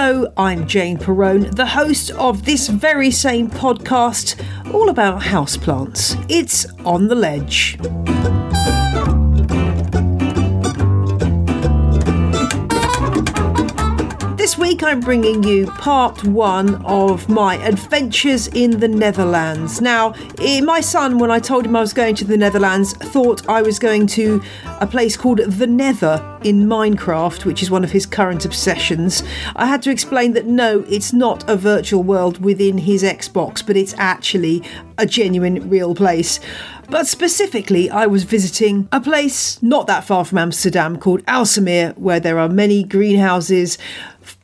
Hello, I'm Jane Perrone, the host of this very same podcast all about houseplants. It's On the Ledge. Week I'm bringing you part one of my adventures in the Netherlands. Now, eh, my son, when I told him I was going to the Netherlands, thought I was going to a place called the Nether in Minecraft, which is one of his current obsessions. I had to explain that no, it's not a virtual world within his Xbox, but it's actually a genuine real place. But specifically, I was visiting a place not that far from Amsterdam called Aalsmeer, where there are many greenhouses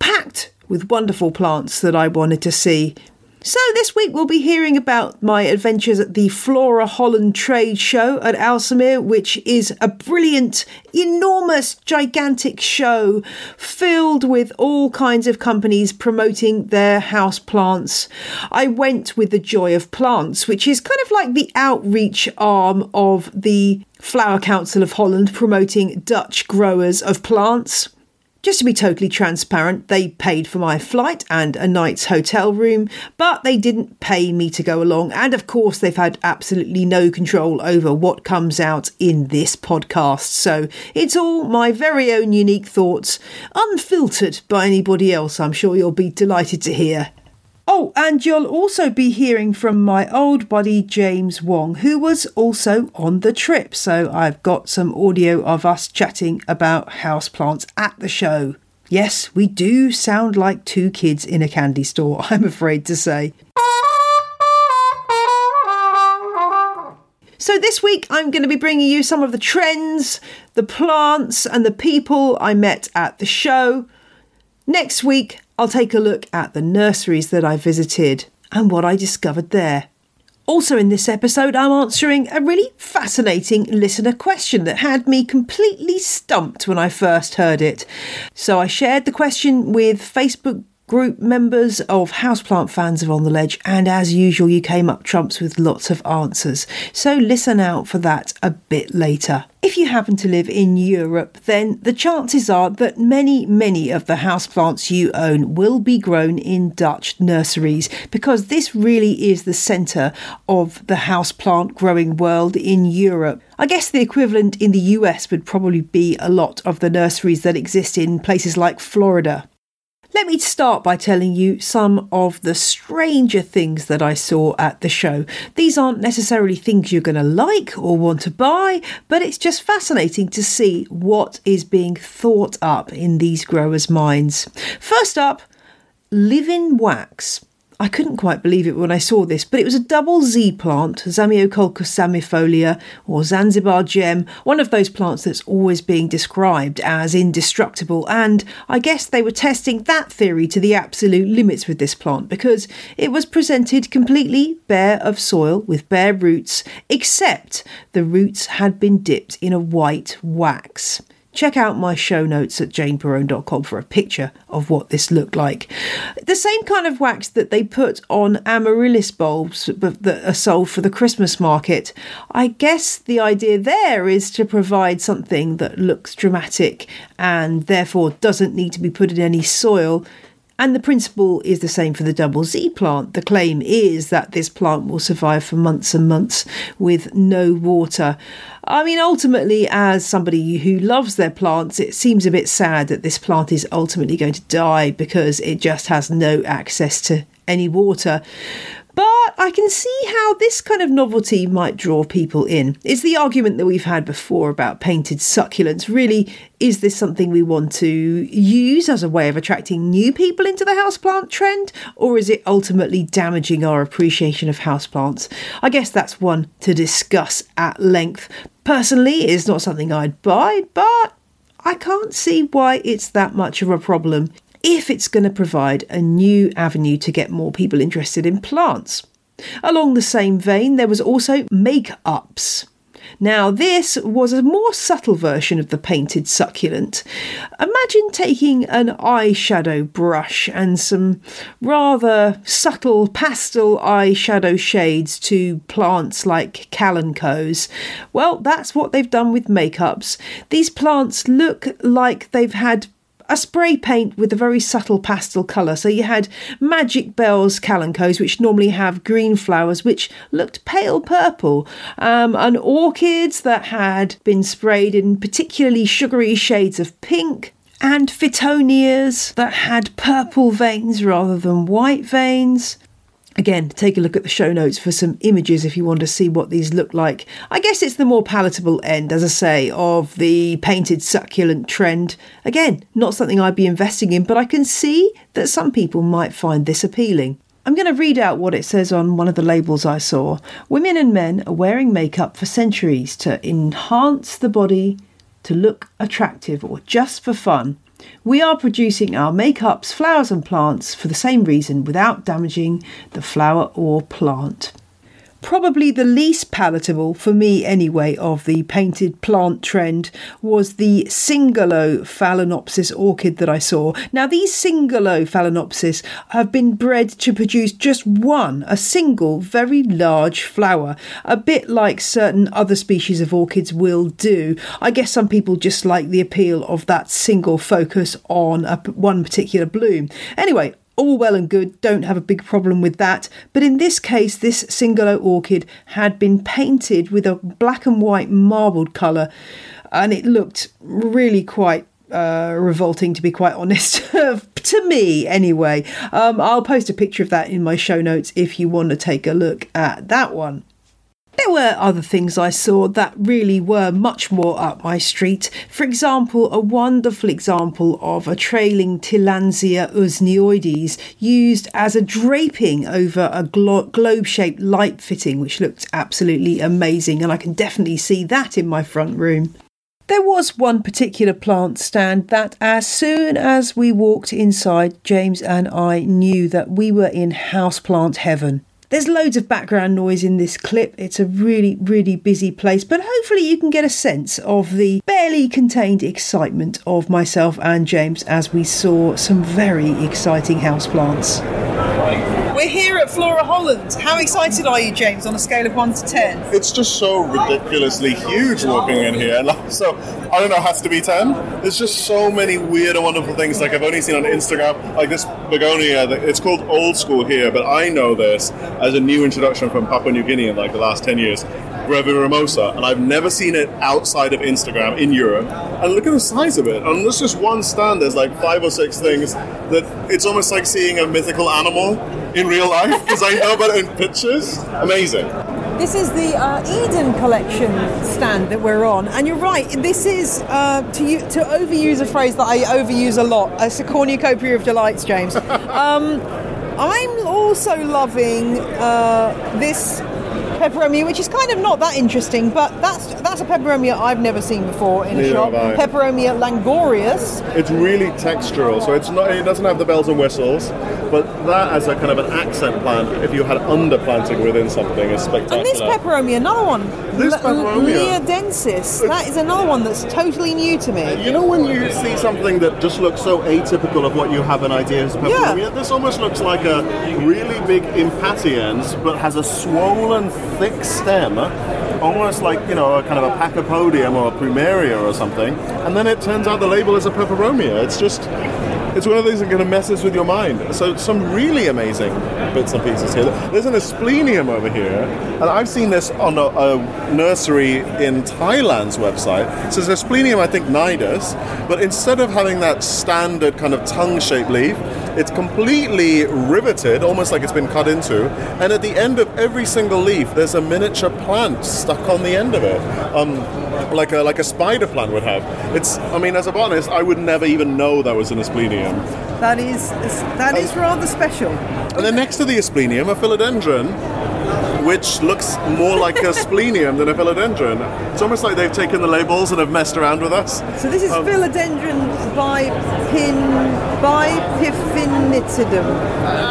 packed with wonderful plants that I wanted to see. So, this week we'll be hearing about my adventures at the Flora Holland Trade Show at Aalsmeer, which is a brilliant, enormous, gigantic show filled with all kinds of companies promoting their house plants. I went with the Joy of Plants, which is kind of like the outreach arm of the Flower Council of Holland promoting Dutch growers of plants. Just to be totally transparent, they paid for my flight and a night's hotel room, but they didn't pay me to go along. And of course, they've had absolutely no control over what comes out in this podcast. So it's all my very own unique thoughts, unfiltered by anybody else, I'm sure you'll be delighted to hear. Oh, and you'll also be hearing from my old buddy James Wong, who was also on the trip. So I've got some audio of us chatting about houseplants at the show. Yes, we do sound like two kids in a candy store, I'm afraid to say. So, this week I'm going to be bringing you some of the trends, the plants, and the people I met at the show. Next week, I'll take a look at the nurseries that I visited and what I discovered there. Also, in this episode, I'm answering a really fascinating listener question that had me completely stumped when I first heard it. So, I shared the question with Facebook group members of Houseplant fans of On the Ledge, and as usual, you came up trumps with lots of answers. So listen out for that a bit later. If you happen to live in Europe, then the chances are that many, many of the houseplants you own will be grown in Dutch nurseries because this really is the centre of the houseplant growing world in Europe. I guess the equivalent in the US would probably be a lot of the nurseries that exist in places like Florida. Let me start by telling you some of the stranger things that I saw at the show. These aren't necessarily things you're going to like or want to buy, but it's just fascinating to see what is being thought up in these growers' minds. First up, Living Wax. I couldn't quite believe it when I saw this, but it was a double Z plant, Zamioculcas zamiifolia or Zanzibar gem, one of those plants that's always being described as indestructible. And I guess they were testing that theory to the absolute limits with this plant because it was presented completely bare of soil with bare roots, except the roots had been dipped in a white wax. Check out my show notes at janeperrone.com for a picture of what this looked like. The same kind of wax that they put on amaryllis bulbs that are sold for the Christmas market. I guess the idea there is to provide something that looks dramatic and therefore doesn't need to be put in any soil and the principle is the same for the double Z plant. The claim is that this plant will survive for months and months with no water. I mean, ultimately, as somebody who loves their plants, it seems a bit sad that this plant is ultimately going to die because it just has no access to any water. But I can see how this kind of novelty might draw people in. It's the argument that we've had before about painted succulents. Really, is this something we want to use as a way of attracting new people into the houseplant trend? Or is it ultimately damaging our appreciation of houseplants? I guess that's one to discuss at length. Personally, it's not something I'd buy, but I can't see why it's that much of a problem if it's going to provide a new avenue to get more people interested in plants. Along the same vein, there was also make ups. Now, this was a more subtle version of the painted succulent. Imagine taking an eyeshadow brush and some rather subtle pastel eyeshadow shades to plants like kalanchoes. Well, that's what they've done with makeups. These plants look like they've had a spray paint with a very subtle pastel colour. So you had Magic Bells kalanchoes, which normally have green flowers, which looked pale purple, um, and orchids that had been sprayed in particularly sugary shades of pink. And Fittonias that had purple veins rather than white veins. Again, take a look at the show notes for some images if you want to see what these look like. I guess it's the more palatable end, as I say, of the painted succulent trend. Again, not something I'd be investing in, but I can see that some people might find this appealing. I'm going to read out what it says on one of the labels I saw. Women and men are wearing makeup for centuries to enhance the body, to look attractive, or just for fun. We are producing our makeups, flowers, and plants for the same reason without damaging the flower or plant probably the least palatable, for me anyway, of the painted plant trend was the Singolo Phalaenopsis orchid that I saw. Now, these Singolo Phalaenopsis have been bred to produce just one, a single, very large flower, a bit like certain other species of orchids will do. I guess some people just like the appeal of that single focus on a, one particular bloom. Anyway, all well and good, don't have a big problem with that. But in this case, this Singolo orchid had been painted with a black and white marbled colour, and it looked really quite uh, revolting, to be quite honest, to me anyway. Um, I'll post a picture of that in my show notes if you want to take a look at that one. There were other things I saw that really were much more up my street. For example, a wonderful example of a trailing Tillandsia usneoides used as a draping over a glo- globe shaped light fitting, which looked absolutely amazing, and I can definitely see that in my front room. There was one particular plant stand that, as soon as we walked inside, James and I knew that we were in houseplant heaven. There's loads of background noise in this clip. It's a really, really busy place, but hopefully you can get a sense of the barely contained excitement of myself and James as we saw some very exciting houseplants. We're here at Flora Holland. How excited are you, James, on a scale of 1 to 10? It's just so ridiculously huge walking in here. so, I don't know, has to be 10? There's just so many weird and wonderful things like I've only seen on Instagram. Like this begonia, it's called old school here, but I know this as a new introduction from Papua New Guinea in like the last 10 years. Breviraminosa, and I've never seen it outside of Instagram in Europe. And look at the size of it. And there's just one stand, there's like five or six things that it's almost like seeing a mythical animal in real life because I know about it in pictures. Amazing. This is the uh, Eden collection stand that we're on, and you're right. This is uh, to u- to overuse a phrase that I overuse a lot. It's a cornucopia of delights, James. Um, I'm also loving uh, this peperomia, which is kind of not that interesting, but that's that's a peperomia I've never seen before in a shop. have I. Peperomia langorius. It's really textural, so it's not. It doesn't have the bells and whistles, but that as a kind of an accent plant, if you had underplanting within something, is spectacular. And this peperomia, another one. This L- peperomia. Leodensis. That is another one that's totally new to me. Uh, you know when you see something that just looks so atypical of what you have an idea as peperomia? Yeah. This almost looks like a really big impatiens, but has a swollen, thick stem, almost like, you know, a kind of a pachypodium or a plumeria or something, and then it turns out the label is a peperomia. It's just... It's one of those that kind of messes with your mind. So some really amazing bits and pieces here. There's an asplenium over here, and I've seen this on a, a nursery in Thailand's website. It says asplenium, I think nidus, but instead of having that standard kind of tongue-shaped leaf, it's completely riveted, almost like it's been cut into. And at the end of every single leaf, there's a miniature plant stuck on the end of it, um, like a like a spider plant would have. It's, I mean, as a botanist, I would never even know that was an asplenium. That is that is rather special. And then next to the asplenium, a philodendron, which looks more like a splenium than a philodendron. It's almost like they've taken the labels and have messed around with us. So this is Um, philodendron bipin bipiffinitidum.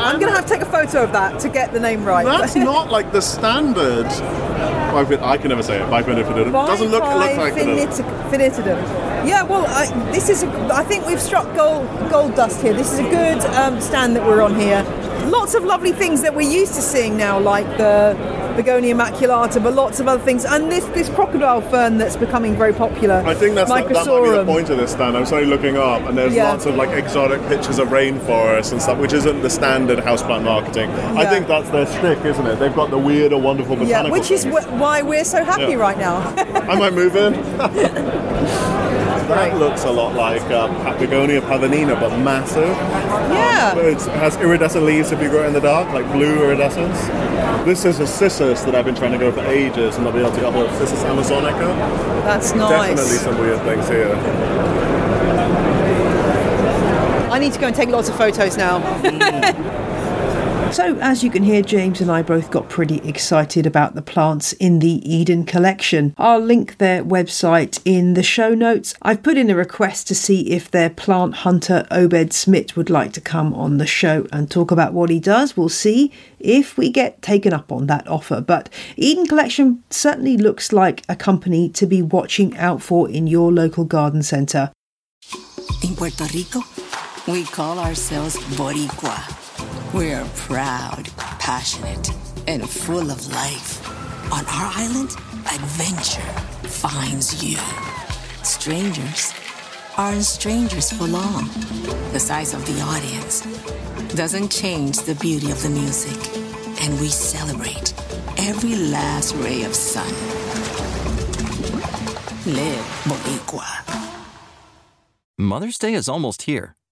I'm going to have to take a photo of that to get the name right. That's not like the standard. I can never say it. Bipinifidum. Doesn't look, look like it. Bipiffinitidum. Yeah, well, I, this is. A, I think we've struck gold gold dust here. This is a good um, stand that we're on here. Lots of lovely things that we're used to seeing now, like the Begonia maculata, but lots of other things, and this this crocodile fern that's becoming very popular. I think that's the, that might be the point of this stand. I'm sorry looking up, and there's Yeah. lots of like exotic pictures of rainforests and stuff, which isn't the standard houseplant marketing. I think that's their shtick, isn't it? They've got the weird or wonderful Yeah, botanical which is wh- why we're so happy Yeah. right now. I might move in. that looks a lot like uh, Pa- Begonia pavonina, but massive. yeah. It has iridescent leaves if you grow it in the dark, like blue iridescence. This is a cissus that I've been trying to go for ages, and I'll be able to get hold of cissus amazonica. That's nice. Definitely some weird things here. I need to go and take lots of photos now. So, as you can hear, James and I both got pretty excited about the plants in the Eden collection. I'll link their website in the show notes. I've put in a request to see if their plant hunter Obed Smith would like to come on the show and talk about what he does. We'll see if we get taken up on that offer. But Eden Collection certainly looks like a company to be watching out for in your local garden centre. In Puerto Rico, we call ourselves Boricua. We're proud, passionate, and full of life. On our island, adventure finds you. Strangers aren't strangers for long. The size of the audience doesn't change the beauty of the music, and we celebrate every last ray of sun. Live Boricua. Mother's Day is almost here,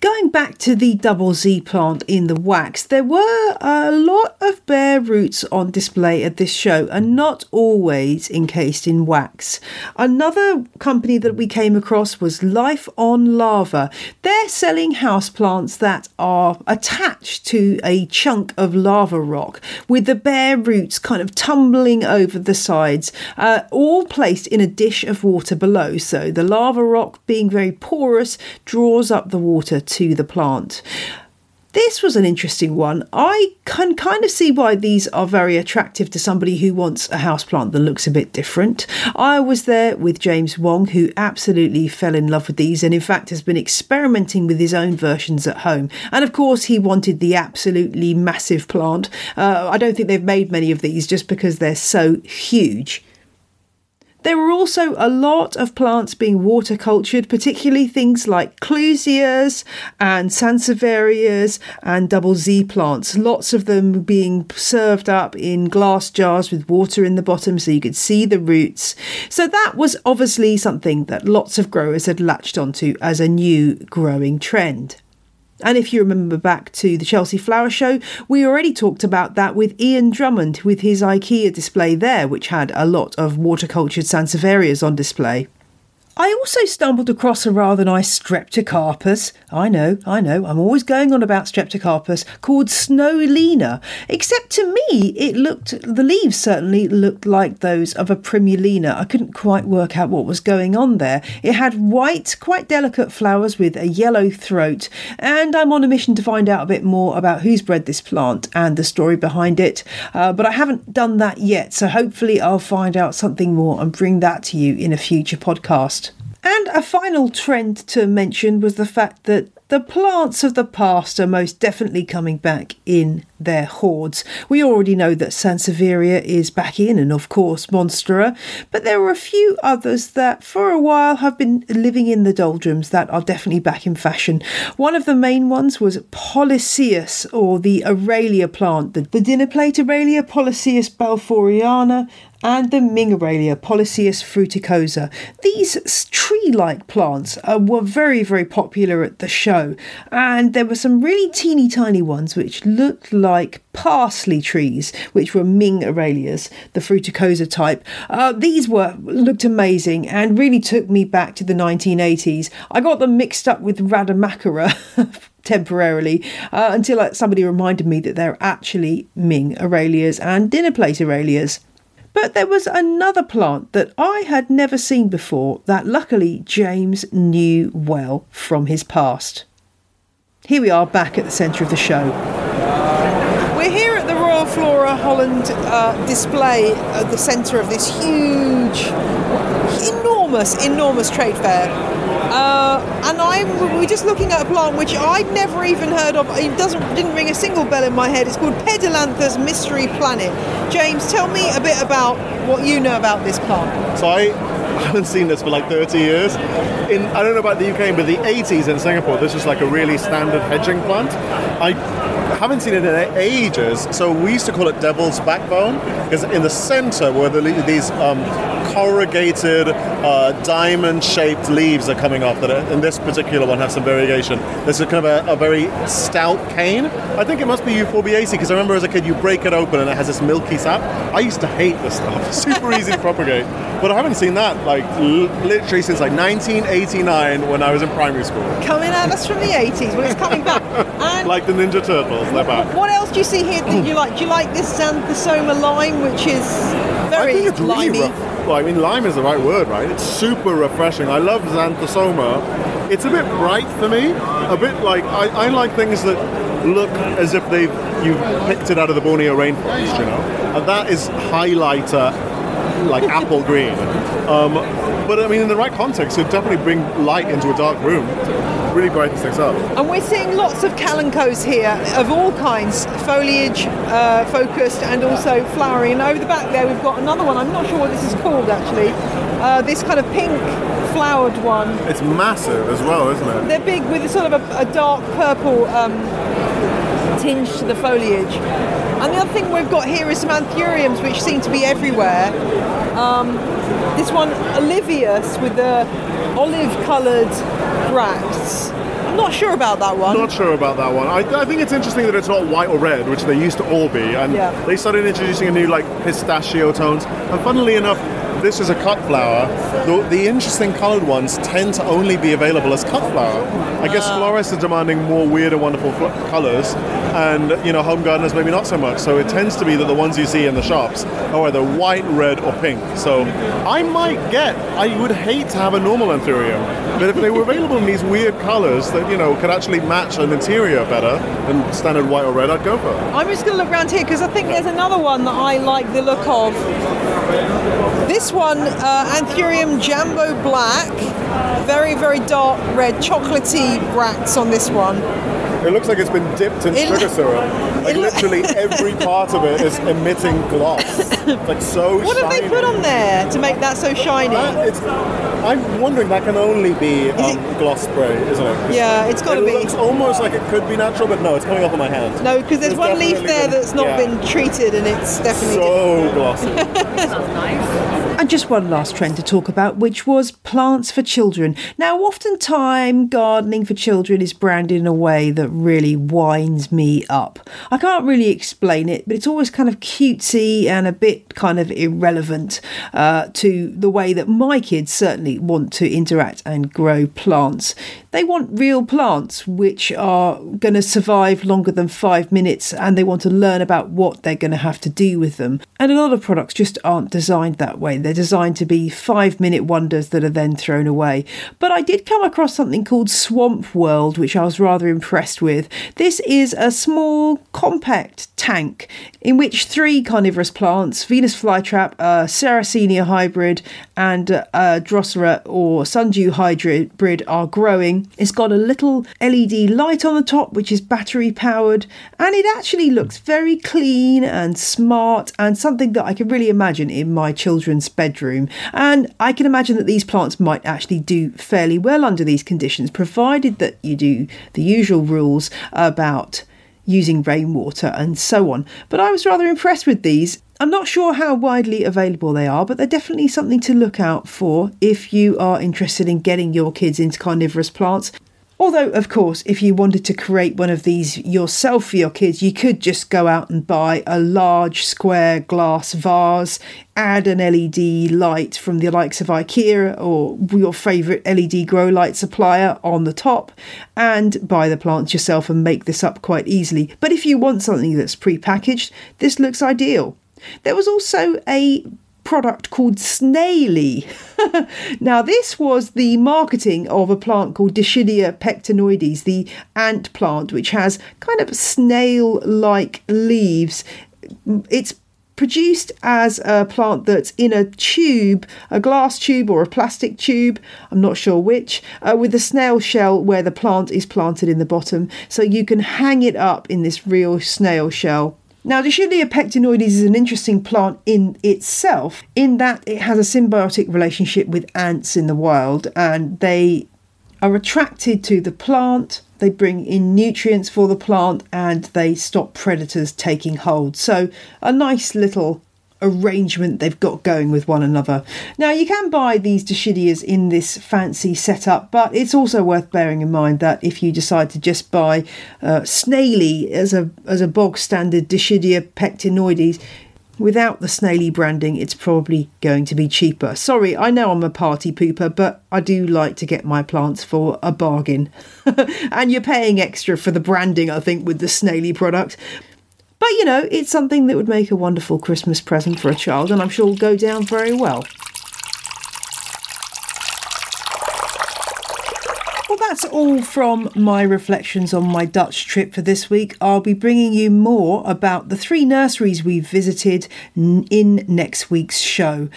Going back to the double Z plant in the wax, there were a lot of bare roots on display at this show and not always encased in wax. Another company that we came across was Life on Lava. They're selling houseplants that are attached to a chunk of lava rock with the bare roots kind of tumbling over the sides, uh, all placed in a dish of water below. So the lava rock, being very porous, draws up the water to the plant. This was an interesting one. I can kind of see why these are very attractive to somebody who wants a houseplant that looks a bit different. I was there with James Wong, who absolutely fell in love with these and, in fact, has been experimenting with his own versions at home. And of course, he wanted the absolutely massive plant. Uh, I don't think they've made many of these just because they're so huge. There were also a lot of plants being water cultured, particularly things like clusias and sansevierias and double Z plants. Lots of them being served up in glass jars with water in the bottom so you could see the roots. So that was obviously something that lots of growers had latched onto as a new growing trend. And if you remember back to the Chelsea Flower Show, we already talked about that with Ian Drummond with his IKEA display there, which had a lot of water watercultured Sansevierias on display. I also stumbled across a rather nice Streptocarpus. I know, I know, I'm always going on about Streptocarpus, called Snowlina. Except to me, it looked, the leaves certainly looked like those of a Primulina. I couldn't quite work out what was going on there. It had white, quite delicate flowers with a yellow throat, and I'm on a mission to find out a bit more about who's bred this plant and the story behind it. Uh, but I haven't done that yet, so hopefully I'll find out something more and bring that to you in a future podcast. And a final trend to mention was the fact that the plants of the past are most definitely coming back in their hordes. We already know that Sansevieria is back in, and of course Monstera, but there are a few others that for a while have been living in the doldrums that are definitely back in fashion. One of the main ones was Polyscias, or the Aralia plant, the, the dinner plate Aralia, Polyscias balfouriana, and the Ming Aralia, Polyscias fruticosa. These tree like plants uh, were very, very popular at the show, and there were some really teeny tiny ones which looked like parsley trees, which were Ming Aralias, the fruticosa type. Uh, these were looked amazing and really took me back to the 1980s. I got them mixed up with Radermachera. temporarily uh, until uh, somebody reminded me that they're actually Ming Aralias and dinner plate Aralias. But there was another plant that I had never seen before that luckily James knew well from his past. Here we are back at the centre of the show. We're here at the Royal Flora Holland uh, display at the centre of this huge, enormous, enormous trade fair. Uh, and I'm we're just looking at a plant which I'd never even heard of. It doesn't didn't ring a single bell in my head. It's called Pedilanthus Mystery Planet. James, tell me a bit about what you know about this plant. So I haven't seen this for like 30 years. In I don't know about the UK, but the 80s in Singapore, this was like a really standard hedging plant. I haven't seen it in ages, so we used to call it devil's backbone because in the center were the, these um, corrugated uh, diamond-shaped leaves are coming off. That in this particular one have some variegation. This is kind of a, a very stout cane. I think it must be Euphorbiaceae because I remember as a kid you break it open and it has this milky sap. I used to hate this stuff. Super easy to propagate, but I haven't seen that like l- literally since like 1989 when I was in primary school. Coming at us from the 80s. Well, it's coming back. And like the Ninja Turtles, they're back. What else do you see here that you like? Do you like this um, Xanthosoma lime, which is very I think it's limey? really rough. Well, I mean, lime is the right word, right? It's super refreshing. I love Xanthosoma. It's a bit bright for me. A bit like I, I like things that look as if they've you've picked it out of the Borneo rainforest, you know. And that is highlighter, like apple green. Um, but I mean, in the right context, it definitely bring light into a dark room. Really brightens things up. And we're seeing lots of kalanchoes here of all kinds, foliage uh, focused and also flowering. And over the back there, we've got another one. I'm not sure what this is called actually. Uh, this kind of pink flowered one. It's massive as well, isn't it? They're big with a sort of a, a dark purple um, tinge to the foliage. And the other thing we've got here is some anthuriums, which seem to be everywhere. Um, this one, Olivius, with the olive-coloured bracts. I'm not sure about that one. Not sure about that one. I, I think it's interesting that it's not white or red, which they used to all be, and Yeah. they started introducing a new like pistachio tones. And funnily enough, this is a cut flower. The, the interesting coloured ones tend to only be available as cut flower. I guess ah. florists are demanding more weird and wonderful fl- colours, and you know, home gardeners maybe not so much. So it tends to be that the ones you see in the shops are either white, red, or pink. So I might get. I would hate to have a normal anthurium, but if they were available in these weird colours that you know could actually match an interior better than standard white or red, I'd go for it. I'm just going to look around here because I think there's another one that I like the look of. This one, uh, Anthurium Jambo Black, very, very dark red, chocolatey bracts on this one. It looks like it's been dipped in It- sugar syrup. Like it- literally every part of it is emitting gloss. It's like so shiny. What have they put on there to make that so shiny? That, it's, I'm wondering that can only be um, gloss spray, isn't it? Yeah, it's gotta it be. looks almost like it could be natural, but no, it's coming off of my hand. No, because there's It's one leaf there been- that's not yeah. been treated and it's definitely so glossy. And just one last trend to talk about, which was plants for children. Now, oftentimes gardening for children is branded in a way that really winds me up. I can't really explain it, but it's always kind of cutesy and a bit kind of irrelevant uh, to the way that my kids certainly want to interact and grow plants. They want real plants which are going to survive longer than five minutes and they want to learn about what they're going to have to do with them. And a lot of products just aren't designed that way. They're designed to be five minute wonders that are then thrown away. But I did come across something called Swamp World, which I was rather impressed with. This is a small, compact tank in which three carnivorous plants Venus flytrap, a Sarracenia hybrid, and a Drosera or Sundew hybrid are growing. It's got a little LED light on the top, which is battery powered, and it actually looks very clean and smart and something that I can really imagine in my children's bedroom. And I can imagine that these plants might actually do fairly well under these conditions, provided that you do the usual rules about using rainwater and so on. But I was rather impressed with these. I'm not sure how widely available they are, but they're definitely something to look out for if you are interested in getting your kids into carnivorous plants. Although, of course, if you wanted to create one of these yourself for your kids, you could just go out and buy a large square glass vase, add an LED light from the likes of IKEA or your favourite LED grow light supplier on the top, and buy the plants yourself and make this up quite easily. But if you want something that's pre-packaged, this looks ideal. There was also a product called Snaily. now, this was the marketing of a plant called Dischidia pectinoides, the ant plant, which has kind of snail like leaves. It's produced as a plant that's in a tube, a glass tube or a plastic tube, I'm not sure which, uh, with a snail shell where the plant is planted in the bottom. So you can hang it up in this real snail shell. Now, Dischidia pectinoides is an interesting plant in itself, in that it has a symbiotic relationship with ants in the wild, and they are attracted to the plant. They bring in nutrients for the plant and they stop predators taking hold. So, a nice little arrangement they've got going with one another. Now, you can buy these Dischidias in this fancy setup, but it's also worth bearing in mind that if you decide to just buy uh, Snaily as a as a bog standard Dischidia pectinoides, Without the snaily branding, it's probably going to be cheaper. Sorry, I know I'm a party pooper, but I do like to get my plants for a bargain. and you're paying extra for the branding, I think, with the snaily product. But you know, it's something that would make a wonderful Christmas present for a child, and I'm sure will go down very well. Well, that's all from my reflections on my Dutch trip for this week. I'll be bringing you more about the three nurseries we've visited in next week's show.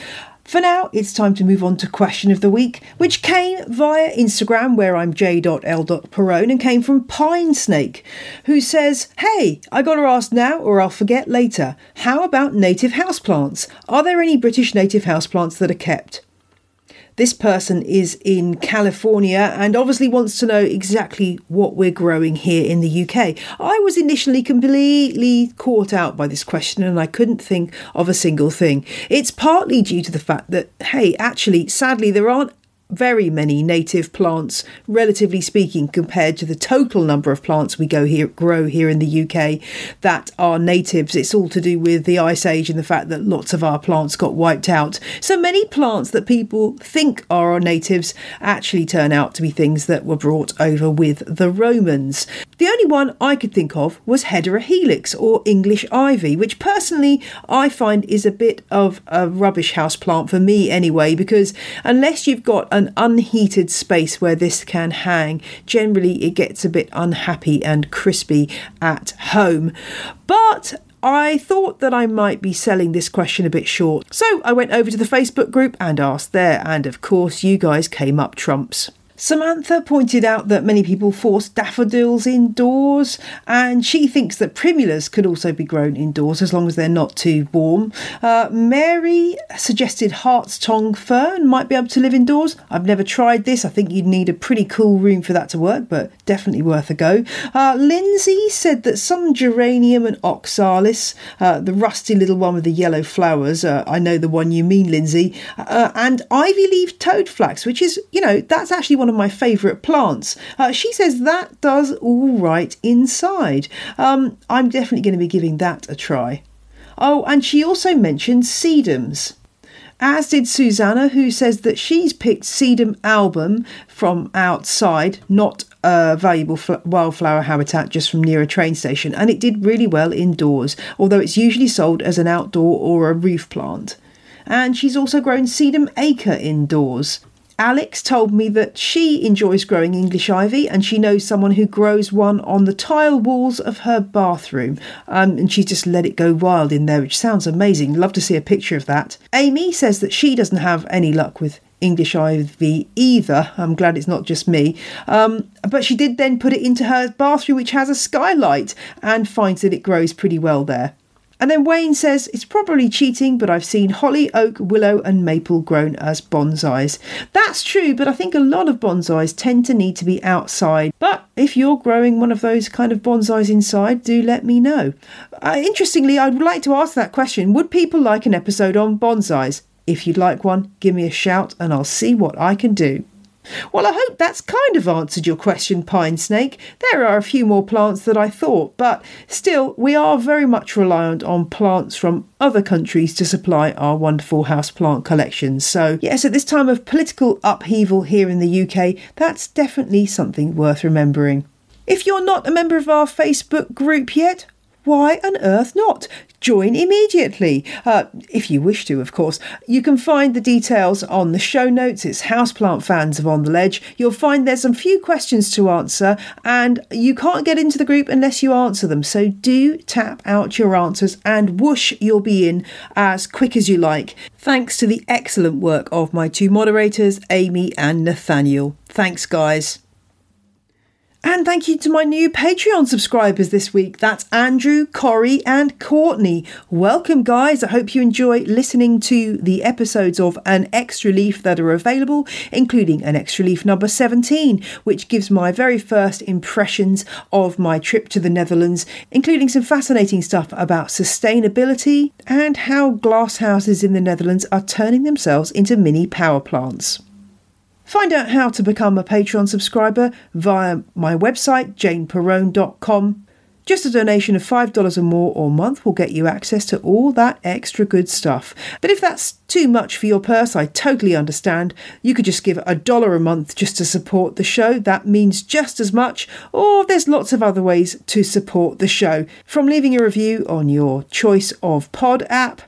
For now, it's time to move on to question of the week, which came via Instagram, where I'm j.l.perrone, and came from Pine Snake, who says, Hey, I gotta ask now or I'll forget later. How about native houseplants? Are there any British native houseplants that are kept? This person is in California and obviously wants to know exactly what we're growing here in the UK. I was initially completely caught out by this question and I couldn't think of a single thing. It's partly due to the fact that, hey, actually, sadly, there aren't very many native plants, relatively speaking, compared to the total number of plants we go here grow here in the UK that are natives. It's all to do with the ice age and the fact that lots of our plants got wiped out. So many plants that people think are our natives actually turn out to be things that were brought over with the Romans. The only one I could think of was Hedera helix or English ivy, which personally I find is a bit of a rubbish house plant for me anyway, because unless you've got an unheated space where this can hang, generally it gets a bit unhappy and crispy at home. But I thought that I might be selling this question a bit short, so I went over to the Facebook group and asked there, and of course, you guys came up trumps. Samantha pointed out that many people force daffodils indoors, and she thinks that primulas could also be grown indoors as long as they're not too warm. Uh, Mary suggested Hart's tongue fern might be able to live indoors. I've never tried this. I think you'd need a pretty cool room for that to work, but definitely worth a go. Uh, Lindsay said that some geranium and oxalis, uh, the rusty little one with the yellow flowers, uh, I know the one you mean, Lindsay, uh, and ivy leaf toadflax, which is, you know, that's actually one of my favourite plants. Uh, she says that does all right inside. Um, I'm definitely going to be giving that a try. Oh, and she also mentioned sedums. As did Susanna, who says that she's picked sedum album from outside, not a valuable fl- wildflower habitat just from near a train station, and it did really well indoors, although it's usually sold as an outdoor or a roof plant. And she's also grown sedum acre indoors. Alex told me that she enjoys growing English ivy and she knows someone who grows one on the tile walls of her bathroom. Um, and she just let it go wild in there, which sounds amazing. Love to see a picture of that. Amy says that she doesn't have any luck with English ivy either. I'm glad it's not just me. Um, but she did then put it into her bathroom, which has a skylight, and finds that it grows pretty well there. And then Wayne says, It's probably cheating, but I've seen holly, oak, willow, and maple grown as bonsais. That's true, but I think a lot of bonsais tend to need to be outside. But if you're growing one of those kind of bonsais inside, do let me know. Uh, interestingly, I'd like to ask that question Would people like an episode on bonsais? If you'd like one, give me a shout and I'll see what I can do. Well, I hope that's kind of answered your question, Pine Snake. There are a few more plants that I thought, but still, we are very much reliant on plants from other countries to supply our wonderful houseplant collections. So, yes, at this time of political upheaval here in the UK, that's definitely something worth remembering. If you're not a member of our Facebook group yet, why on earth not? Join immediately, uh, if you wish to, of course. You can find the details on the show notes. It's Houseplant Fans of On the Ledge. You'll find there's some few questions to answer, and you can't get into the group unless you answer them. So do tap out your answers, and whoosh, you'll be in as quick as you like. Thanks to the excellent work of my two moderators, Amy and Nathaniel. Thanks, guys. And thank you to my new Patreon subscribers this week. That's Andrew, Corey, and Courtney. Welcome, guys. I hope you enjoy listening to the episodes of An Extra Leaf that are available, including An Extra Leaf number 17, which gives my very first impressions of my trip to the Netherlands, including some fascinating stuff about sustainability and how glasshouses in the Netherlands are turning themselves into mini power plants. Find out how to become a Patreon subscriber via my website, janeperrone.com. Just a donation of $5 or more a month will get you access to all that extra good stuff. But if that's too much for your purse, I totally understand. You could just give a dollar a month just to support the show. That means just as much. Or there's lots of other ways to support the show, from leaving a review on your choice of pod app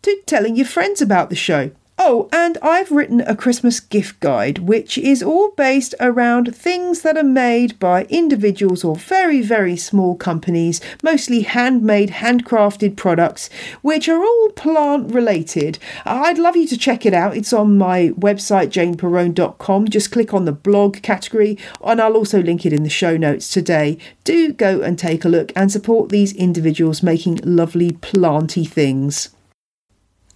to telling your friends about the show. Oh, and I've written a Christmas gift guide, which is all based around things that are made by individuals or very, very small companies, mostly handmade, handcrafted products, which are all plant related. I'd love you to check it out. It's on my website, janeperrone.com. Just click on the blog category, and I'll also link it in the show notes today. Do go and take a look and support these individuals making lovely planty things.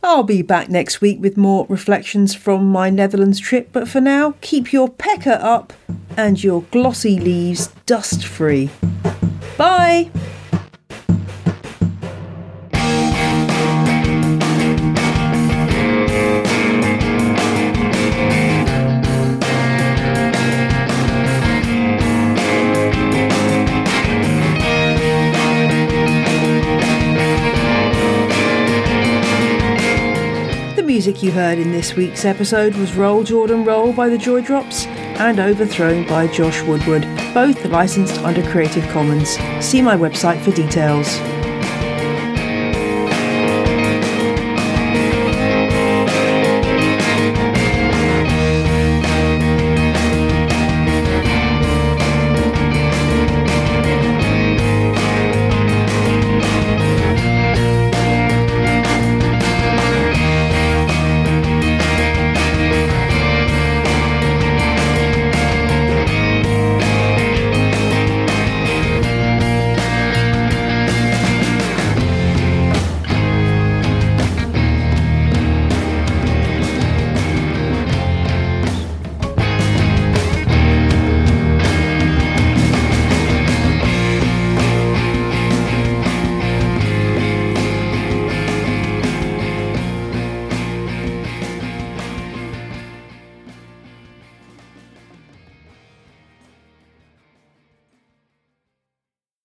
I'll be back next week with more reflections from my Netherlands trip, but for now, keep your pecker up and your glossy leaves dust free. Bye! Music you heard in this week's episode was Roll Jordan Roll by the Joy Drops and Overthrown by Josh Woodward, both licensed under Creative Commons. See my website for details.